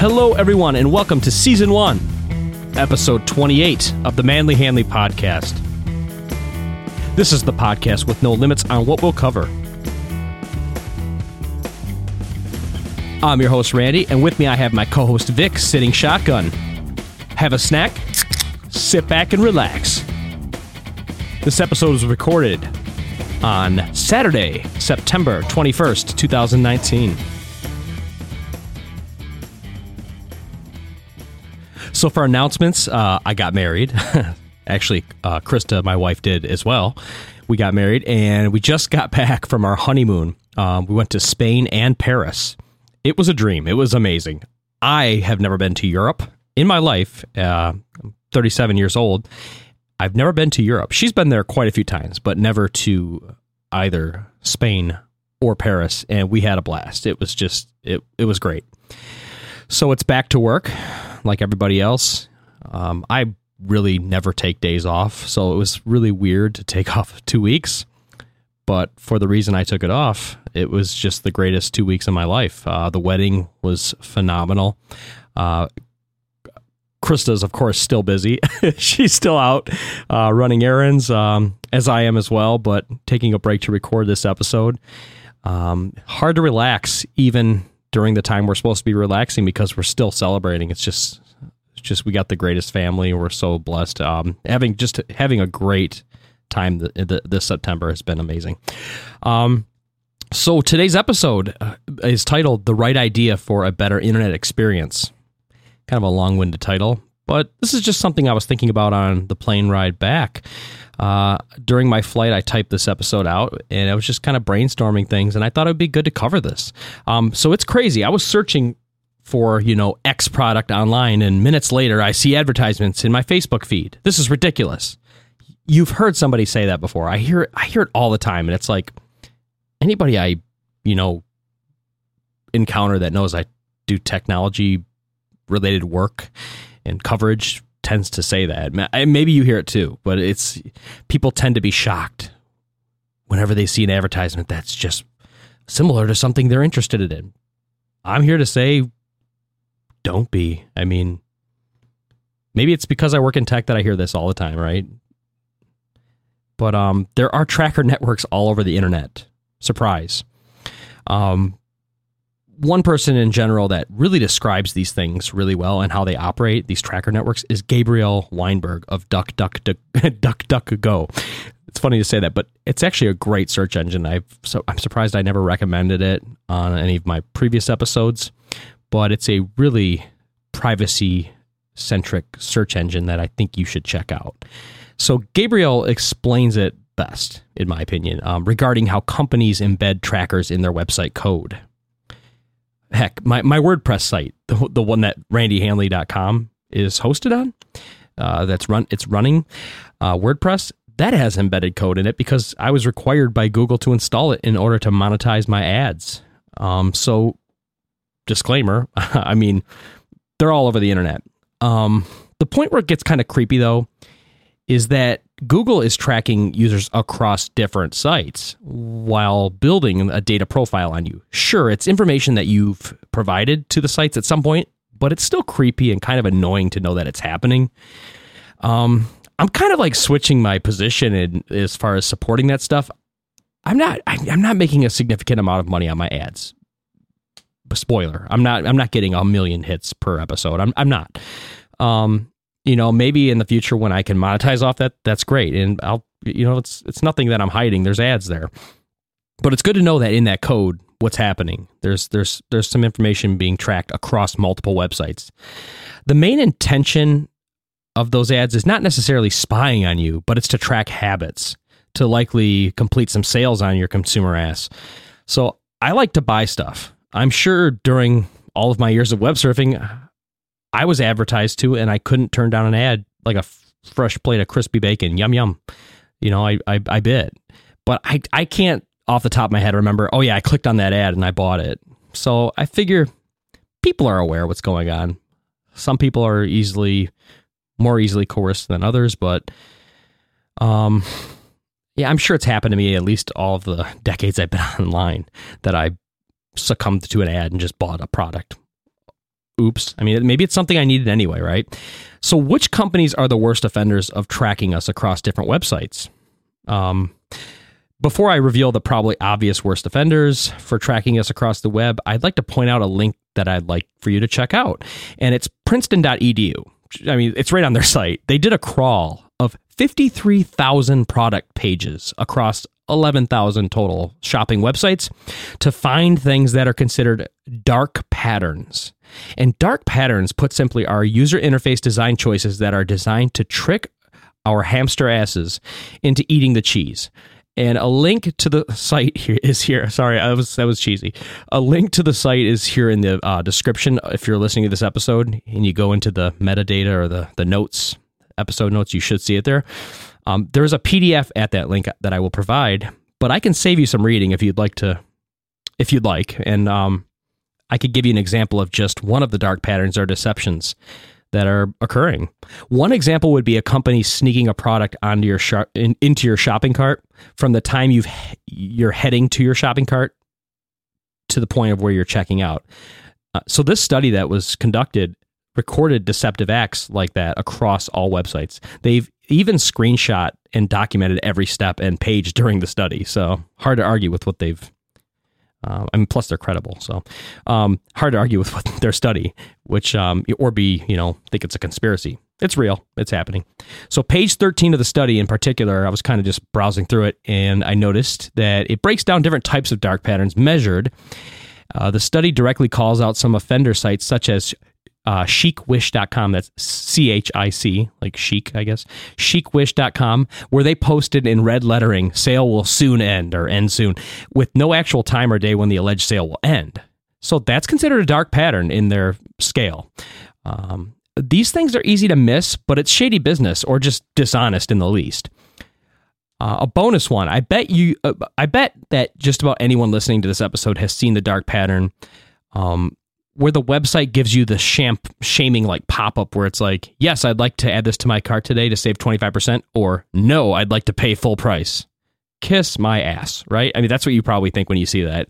Hello, everyone, and welcome to Season 1, Episode 28 of the Manly Hanley Podcast. This is the podcast with no limits on what we'll cover. I'm your host, Randy, and with me I have my co host, Vic, sitting shotgun. Have a snack, sit back, and relax. This episode was recorded on Saturday, September 21st, 2019. So for announcements, uh, I got married. Actually, uh, Krista, my wife, did as well. We got married, and we just got back from our honeymoon. Um, we went to Spain and Paris. It was a dream. It was amazing. I have never been to Europe in my life. Uh, I'm 37 years old. I've never been to Europe. She's been there quite a few times, but never to either Spain or Paris. And we had a blast. It was just it. It was great. So it's back to work like everybody else. Um, I really never take days off, so it was really weird to take off two weeks. But for the reason I took it off, it was just the greatest two weeks of my life. Uh, the wedding was phenomenal. Uh, Krista's, of course, still busy. She's still out uh, running errands, um, as I am as well, but taking a break to record this episode. Um, hard to relax even during the time we're supposed to be relaxing because we're still celebrating. It's just, it's just we got the greatest family. We're so blessed. Um, having just having a great time this September has been amazing. Um, so today's episode uh, is titled "The Right Idea for a Better Internet Experience." Kind of a long-winded title, but this is just something I was thinking about on the plane ride back. Uh, during my flight, I typed this episode out and I was just kind of brainstorming things, and I thought it would be good to cover this. Um, so it's crazy. I was searching for, you know, X product online, and minutes later, I see advertisements in my Facebook feed. This is ridiculous. You've heard somebody say that before. I hear I hear it all the time, and it's like anybody I, you know, encounter that knows I do technology related work and coverage tends to say that. Maybe you hear it too, but it's people tend to be shocked whenever they see an advertisement that's just similar to something they're interested in. I'm here to say don't be. I mean, maybe it's because I work in tech that I hear this all the time, right? But um, there are tracker networks all over the internet. Surprise. Um, one person in general that really describes these things really well and how they operate these tracker networks is Gabriel Weinberg of Duck Duck Duck Duck, Duck Go. It's funny to say that, but it's actually a great search engine. I've so I'm surprised I never recommended it on any of my previous episodes, but it's a really privacy centric search engine that I think you should check out. So Gabriel explains it best, in my opinion, um, regarding how companies embed trackers in their website code heck, my, my WordPress site, the, the one that randyhanley.com is hosted on, uh, that's run, it's running uh, WordPress, that has embedded code in it because I was required by Google to install it in order to monetize my ads. Um, so, disclaimer, I mean, they're all over the internet. Um, the point where it gets kind of creepy though is that Google is tracking users across different sites while building a data profile on you. Sure, it's information that you've provided to the sites at some point, but it's still creepy and kind of annoying to know that it's happening. Um, I'm kind of like switching my position in, as far as supporting that stuff. I'm not. I'm not making a significant amount of money on my ads. Spoiler: I'm not. I'm not getting a million hits per episode. I'm. I'm not. Um, you know, maybe in the future when I can monetize off that, that's great. And I'll, you know, it's it's nothing that I'm hiding. There's ads there, but it's good to know that in that code, what's happening. There's there's there's some information being tracked across multiple websites. The main intention of those ads is not necessarily spying on you, but it's to track habits, to likely complete some sales on your consumer ass. So I like to buy stuff. I'm sure during all of my years of web surfing, I was advertised to, and I couldn't turn down an ad like a f- fresh plate of crispy bacon. Yum yum. You know, I I, I bit, but I I can't off the top of my head remember. Oh yeah, I clicked on that ad and I bought it. So I figure people are aware what's going on. Some people are easily more easily coerced than others, but um, yeah, I'm sure it's happened to me at least all of the decades I've been online that I succumbed to an ad and just bought a product Oops. I mean, maybe it's something I needed anyway, right? So, which companies are the worst offenders of tracking us across different websites? Um, before I reveal the probably obvious worst offenders for tracking us across the web, I'd like to point out a link that I'd like for you to check out. And it's princeton.edu. I mean, it's right on their site. They did a crawl of 53,000 product pages across 11,000 total shopping websites to find things that are considered dark patterns. And dark patterns, put simply, are user interface design choices that are designed to trick our hamster asses into eating the cheese. And a link to the site here is here. Sorry, I was that was cheesy. A link to the site is here in the uh, description. If you're listening to this episode and you go into the metadata or the the notes, episode notes, you should see it there. Um, there's a PDF at that link that I will provide, but I can save you some reading if you'd like to, if you'd like, and um, I could give you an example of just one of the dark patterns or deceptions that are occurring. One example would be a company sneaking a product onto your in, into your shopping cart from the time you've you're heading to your shopping cart to the point of where you're checking out. Uh, so this study that was conducted recorded deceptive acts like that across all websites. They've even screenshot and documented every step and page during the study. So hard to argue with what they've uh, I mean, plus they're credible, so um, hard to argue with their study, which um, or be you know think it's a conspiracy. It's real. It's happening. So page thirteen of the study in particular, I was kind of just browsing through it, and I noticed that it breaks down different types of dark patterns measured. Uh, the study directly calls out some offender sites such as uh, chicwish.com. That's C H I C, like chic, I guess. Chicwish.com, where they posted in red lettering, sale will soon end or end soon, with no actual time or day when the alleged sale will end. So that's considered a dark pattern in their scale. Um, these things are easy to miss, but it's shady business or just dishonest in the least. Uh, a bonus one. I bet you. Uh, I bet that just about anyone listening to this episode has seen the dark pattern. Um, where the website gives you the champ shaming like pop up where it's like, yes, I'd like to add this to my cart today to save 25%, or no, I'd like to pay full price. Kiss my ass, right? I mean, that's what you probably think when you see that.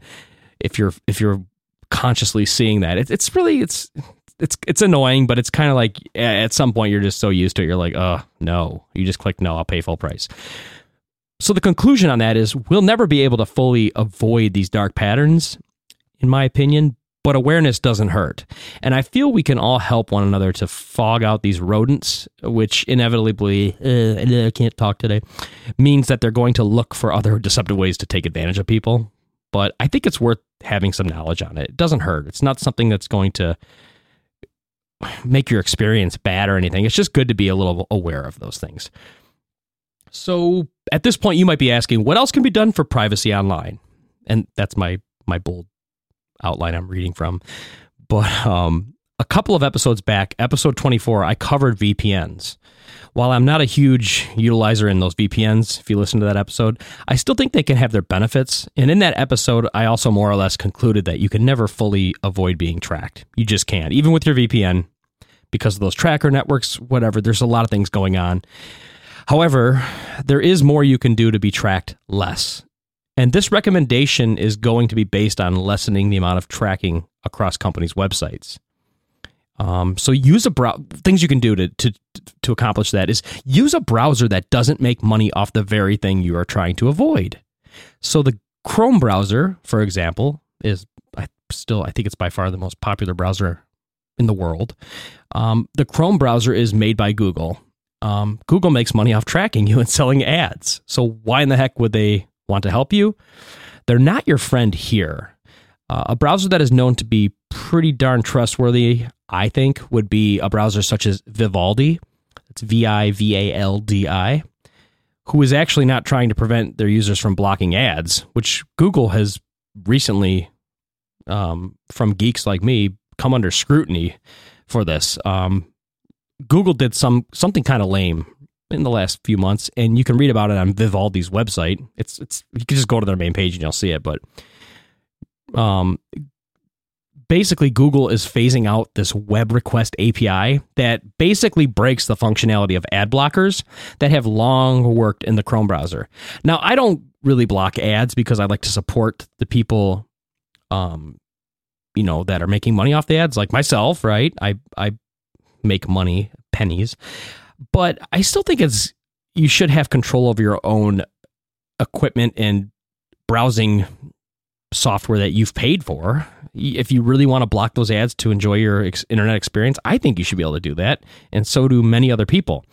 If you're if you're consciously seeing that, it, it's really it's it's it's annoying, but it's kind of like at some point you're just so used to it, you're like, oh no, you just click no, I'll pay full price. So the conclusion on that is we'll never be able to fully avoid these dark patterns, in my opinion, but awareness doesn't hurt. And I feel we can all help one another to fog out these rodents, which inevitably, uh, I can't talk today, means that they're going to look for other deceptive ways to take advantage of people. But I think it's worth having some knowledge on it. It doesn't hurt. It's not something that's going to make your experience bad or anything. It's just good to be a little aware of those things. So at this point, you might be asking, what else can be done for privacy online? And that's my my bold outline I'm reading from. But um, a couple of episodes back, episode 24, I covered VPNs. While I'm not a huge utilizer in those VPNs, if you listen to that episode, I still think they can have their benefits. And in that episode, I also more or less concluded that you can never fully avoid being tracked. You just can't, even with your VPN, because of those tracker networks, whatever, there's a lot of things going on. However, there is more you can do to be tracked less. And this recommendation is going to be based on lessening the amount of tracking across companies' websites. Um, so use a brow- things you can do to, to to accomplish that is use a browser that doesn't make money off the very thing you are trying to avoid. So the Chrome browser, for example, is I still I think it's by far the most popular browser in the world. Um, the Chrome browser is made by Google. Um, Google makes money off tracking you and selling ads. So why in the heck would they want to help you. They're not your friend here. Uh, a browser that is known to be pretty darn trustworthy, I think, would be a browser such as Vivaldi. It's V I V A L D I, who is actually not trying to prevent their users from blocking ads, which Google has recently, um, from geeks like me, come under scrutiny for this. Um, Google did some something kind of lame in the last few months, and you can read about it on Vivaldi's website. It's it's you can just go to their main page and you'll see it. But um, basically, Google is phasing out this web request API that basically breaks the functionality of ad blockers that have long worked in the Chrome browser. Now, I don't really block ads because I like to support the people um, you know, that are making money off the ads, like myself, right? I I make money pennies, but I still think it's you should have control over your own equipment and browsing software that you've paid for. If you really want to block those ads to enjoy your ex- internet experience, I think you should be able to do that, and so do many other people.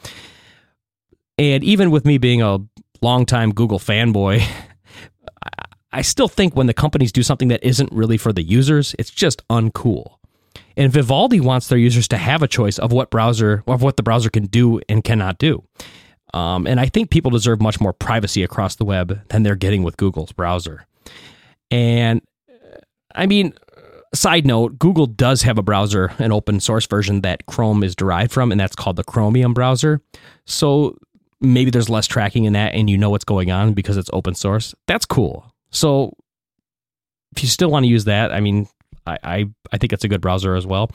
And even with me being a longtime Google fanboy, I still think when the companies do something that isn't really for the users, it's just uncool. And Vivaldi wants their users to have a choice of what browser of what the browser can do and cannot do. Um, and I think people deserve much more privacy across the web than they're getting with Google's browser. And I mean, side note, Google does have a browser, an open source version that Chrome is derived from, and that's called the Chromium browser. So maybe there's less tracking in that and you know what's going on because it's open source. That's cool. So if you still want to use that, I mean, I, I, I think it's a good browser as well.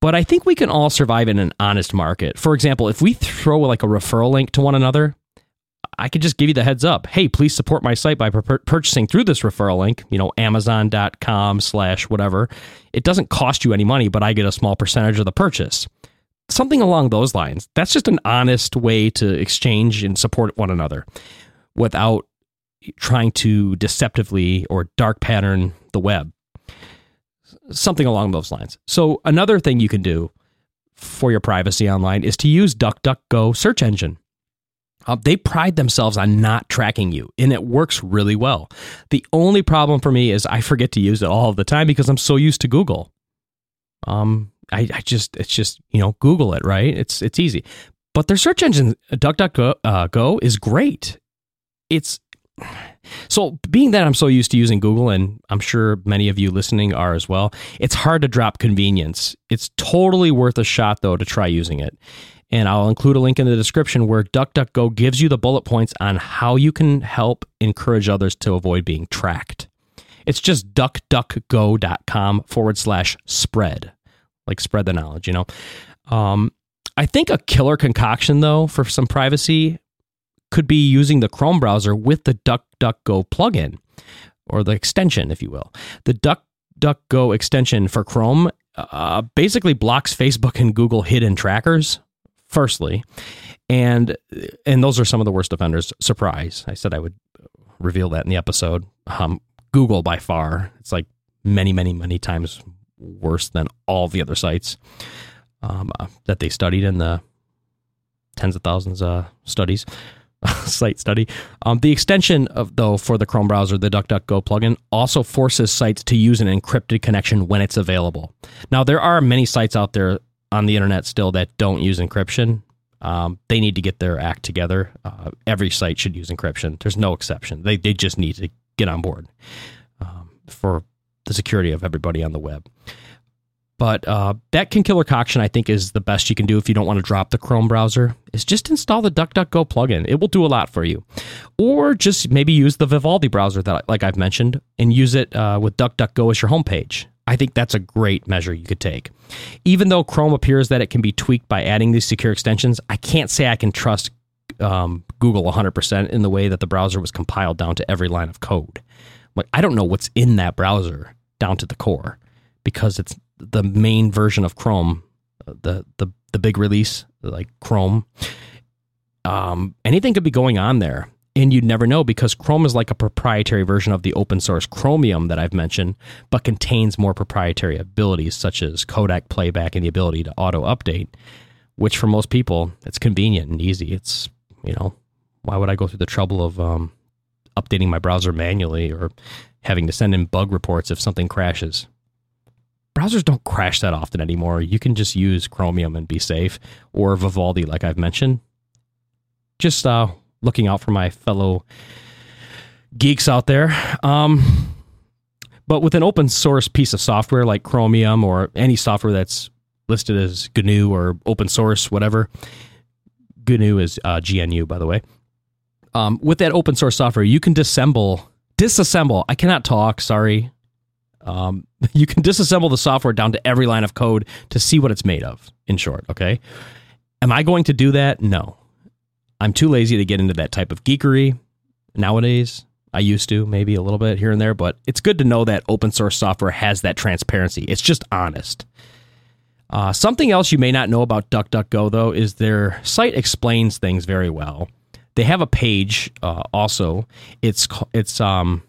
But I think we can all survive in an honest market. For example, if we throw like a referral link to one another, I could just give you the heads up. Hey, please support my site by pur- purchasing through this referral link, you know, amazon.com slash whatever. It doesn't cost you any money, but I get a small percentage of the purchase. Something along those lines. That's just an honest way to exchange and support one another without trying to deceptively or dark pattern the web. Something along those lines. So, another thing you can do for your privacy online is to use DuckDuckGo search engine. Uh, they pride themselves on not tracking you, and it works really well. The only problem for me is I forget to use it all the time because I'm so used to Google. Um, I, I just it's just you know Google it right. It's it's easy, but their search engine DuckDuckGo uh, Go is great. It's so, being that I'm so used to using Google, and I'm sure many of you listening are as well, it's hard to drop convenience. It's totally worth a shot, though, to try using it. And I'll include a link in the description where DuckDuckGo gives you the bullet points on how you can help encourage others to avoid being tracked. It's just duckduckgo.com forward slash spread, like spread the knowledge, you know. Um, I think a killer concoction, though, for some privacy could be using the Chrome browser with the DuckDuckGo plugin or the extension, if you will. The DuckDuckGo extension for Chrome uh, basically blocks Facebook and Google hidden trackers. Firstly, and and those are some of the worst offenders. Surprise! I said I would reveal that in the episode. Um, Google by far, it's like many, many, many times worse than all the other sites um, uh, that they studied in the tens of thousands of uh, studies. site study. Um, the extension of though for the Chrome browser, the DuckDuckGo plugin also forces sites to use an encrypted connection when it's available. Now there are many sites out there on the internet still that don't use encryption. Um, they need to get their act together. Uh, every site should use encryption. There's no exception. They they just need to get on board um, for the security of everybody on the web. But uh, that can killer concoction, I think, is the best you can do if you don't want to drop the Chrome browser. Is just install the DuckDuckGo plugin. It will do a lot for you. Or just maybe use the Vivaldi browser that, like I've mentioned, and use it uh, with DuckDuckGo as your homepage. I think that's a great measure you could take. Even though Chrome appears that it can be tweaked by adding these secure extensions, I can't say I can trust um, Google 100% in the way that the browser was compiled down to every line of code. Like I don't know what's in that browser down to the core because it's the main version of Chrome, uh, the the the big release like Chrome. Um, anything could be going on there, and you'd never know because Chrome is like a proprietary version of the open source Chromium that I've mentioned, but contains more proprietary abilities such as codec playback and the ability to auto update. Which for most people, it's convenient and easy. It's you know, why would I go through the trouble of um, updating my browser manually or having to send in bug reports if something crashes? Browsers don't crash that often anymore. You can just use Chromium and be safe, or Vivaldi, like I've mentioned. Just uh, looking out for my fellow geeks out there. Um, but with an open source piece of software like Chromium or any software that's listed as GNU or open source, whatever, GNU is uh, GNU, by the way. Um, with that open source software, you can disassemble, disassemble. I cannot talk. Sorry. Um, you can disassemble the software down to every line of code to see what it's made of, in short, okay? Am I going to do that? No. I'm too lazy to get into that type of geekery nowadays. I used to, maybe a little bit here and there, but it's good to know that open source software has that transparency. It's just honest. Uh, something else you may not know about DuckDuckGo, though, is their site explains things very well. They have a page uh, also. It's it's um,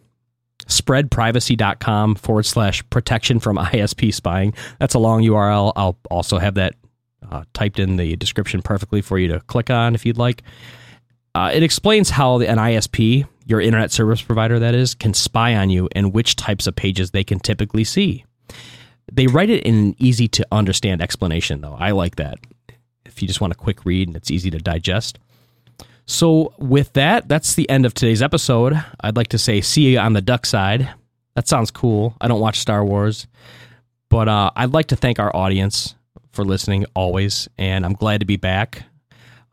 spreadprivacy.com forward slash protection from ISP spying. That's a long URL. I'll also have that uh, typed in the description perfectly for you to click on if you'd like. Uh, it explains how an ISP, your internet service provider, that is, can spy on you and which types of pages they can typically see. They write it in an easy to understand explanation, though. I like that. If you just want a quick read and it's easy to digest. So, with that, that's the end of today's episode. I'd like to say, see you on the duck side. That sounds cool. I don't watch Star Wars, but uh, I'd like to thank our audience for listening always, and I'm glad to be back.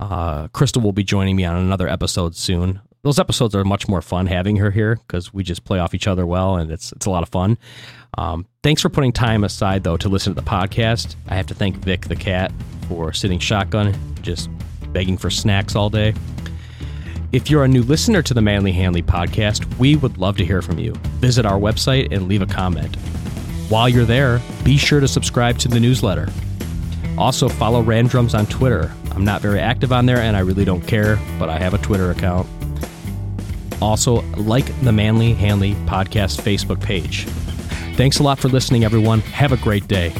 Uh, Krista will be joining me on another episode soon. Those episodes are much more fun having her here because we just play off each other well, and it's it's a lot of fun. Um, thanks for putting time aside though to listen to the podcast. I have to thank Vic the cat for sitting shotgun, just begging for snacks all day. If you're a new listener to the Manly Hanley podcast, we would love to hear from you. Visit our website and leave a comment. While you're there, be sure to subscribe to the newsletter. Also, follow Randrums on Twitter. I'm not very active on there and I really don't care, but I have a Twitter account. Also, like the Manly Hanley Podcast Facebook page. Thanks a lot for listening, everyone. Have a great day.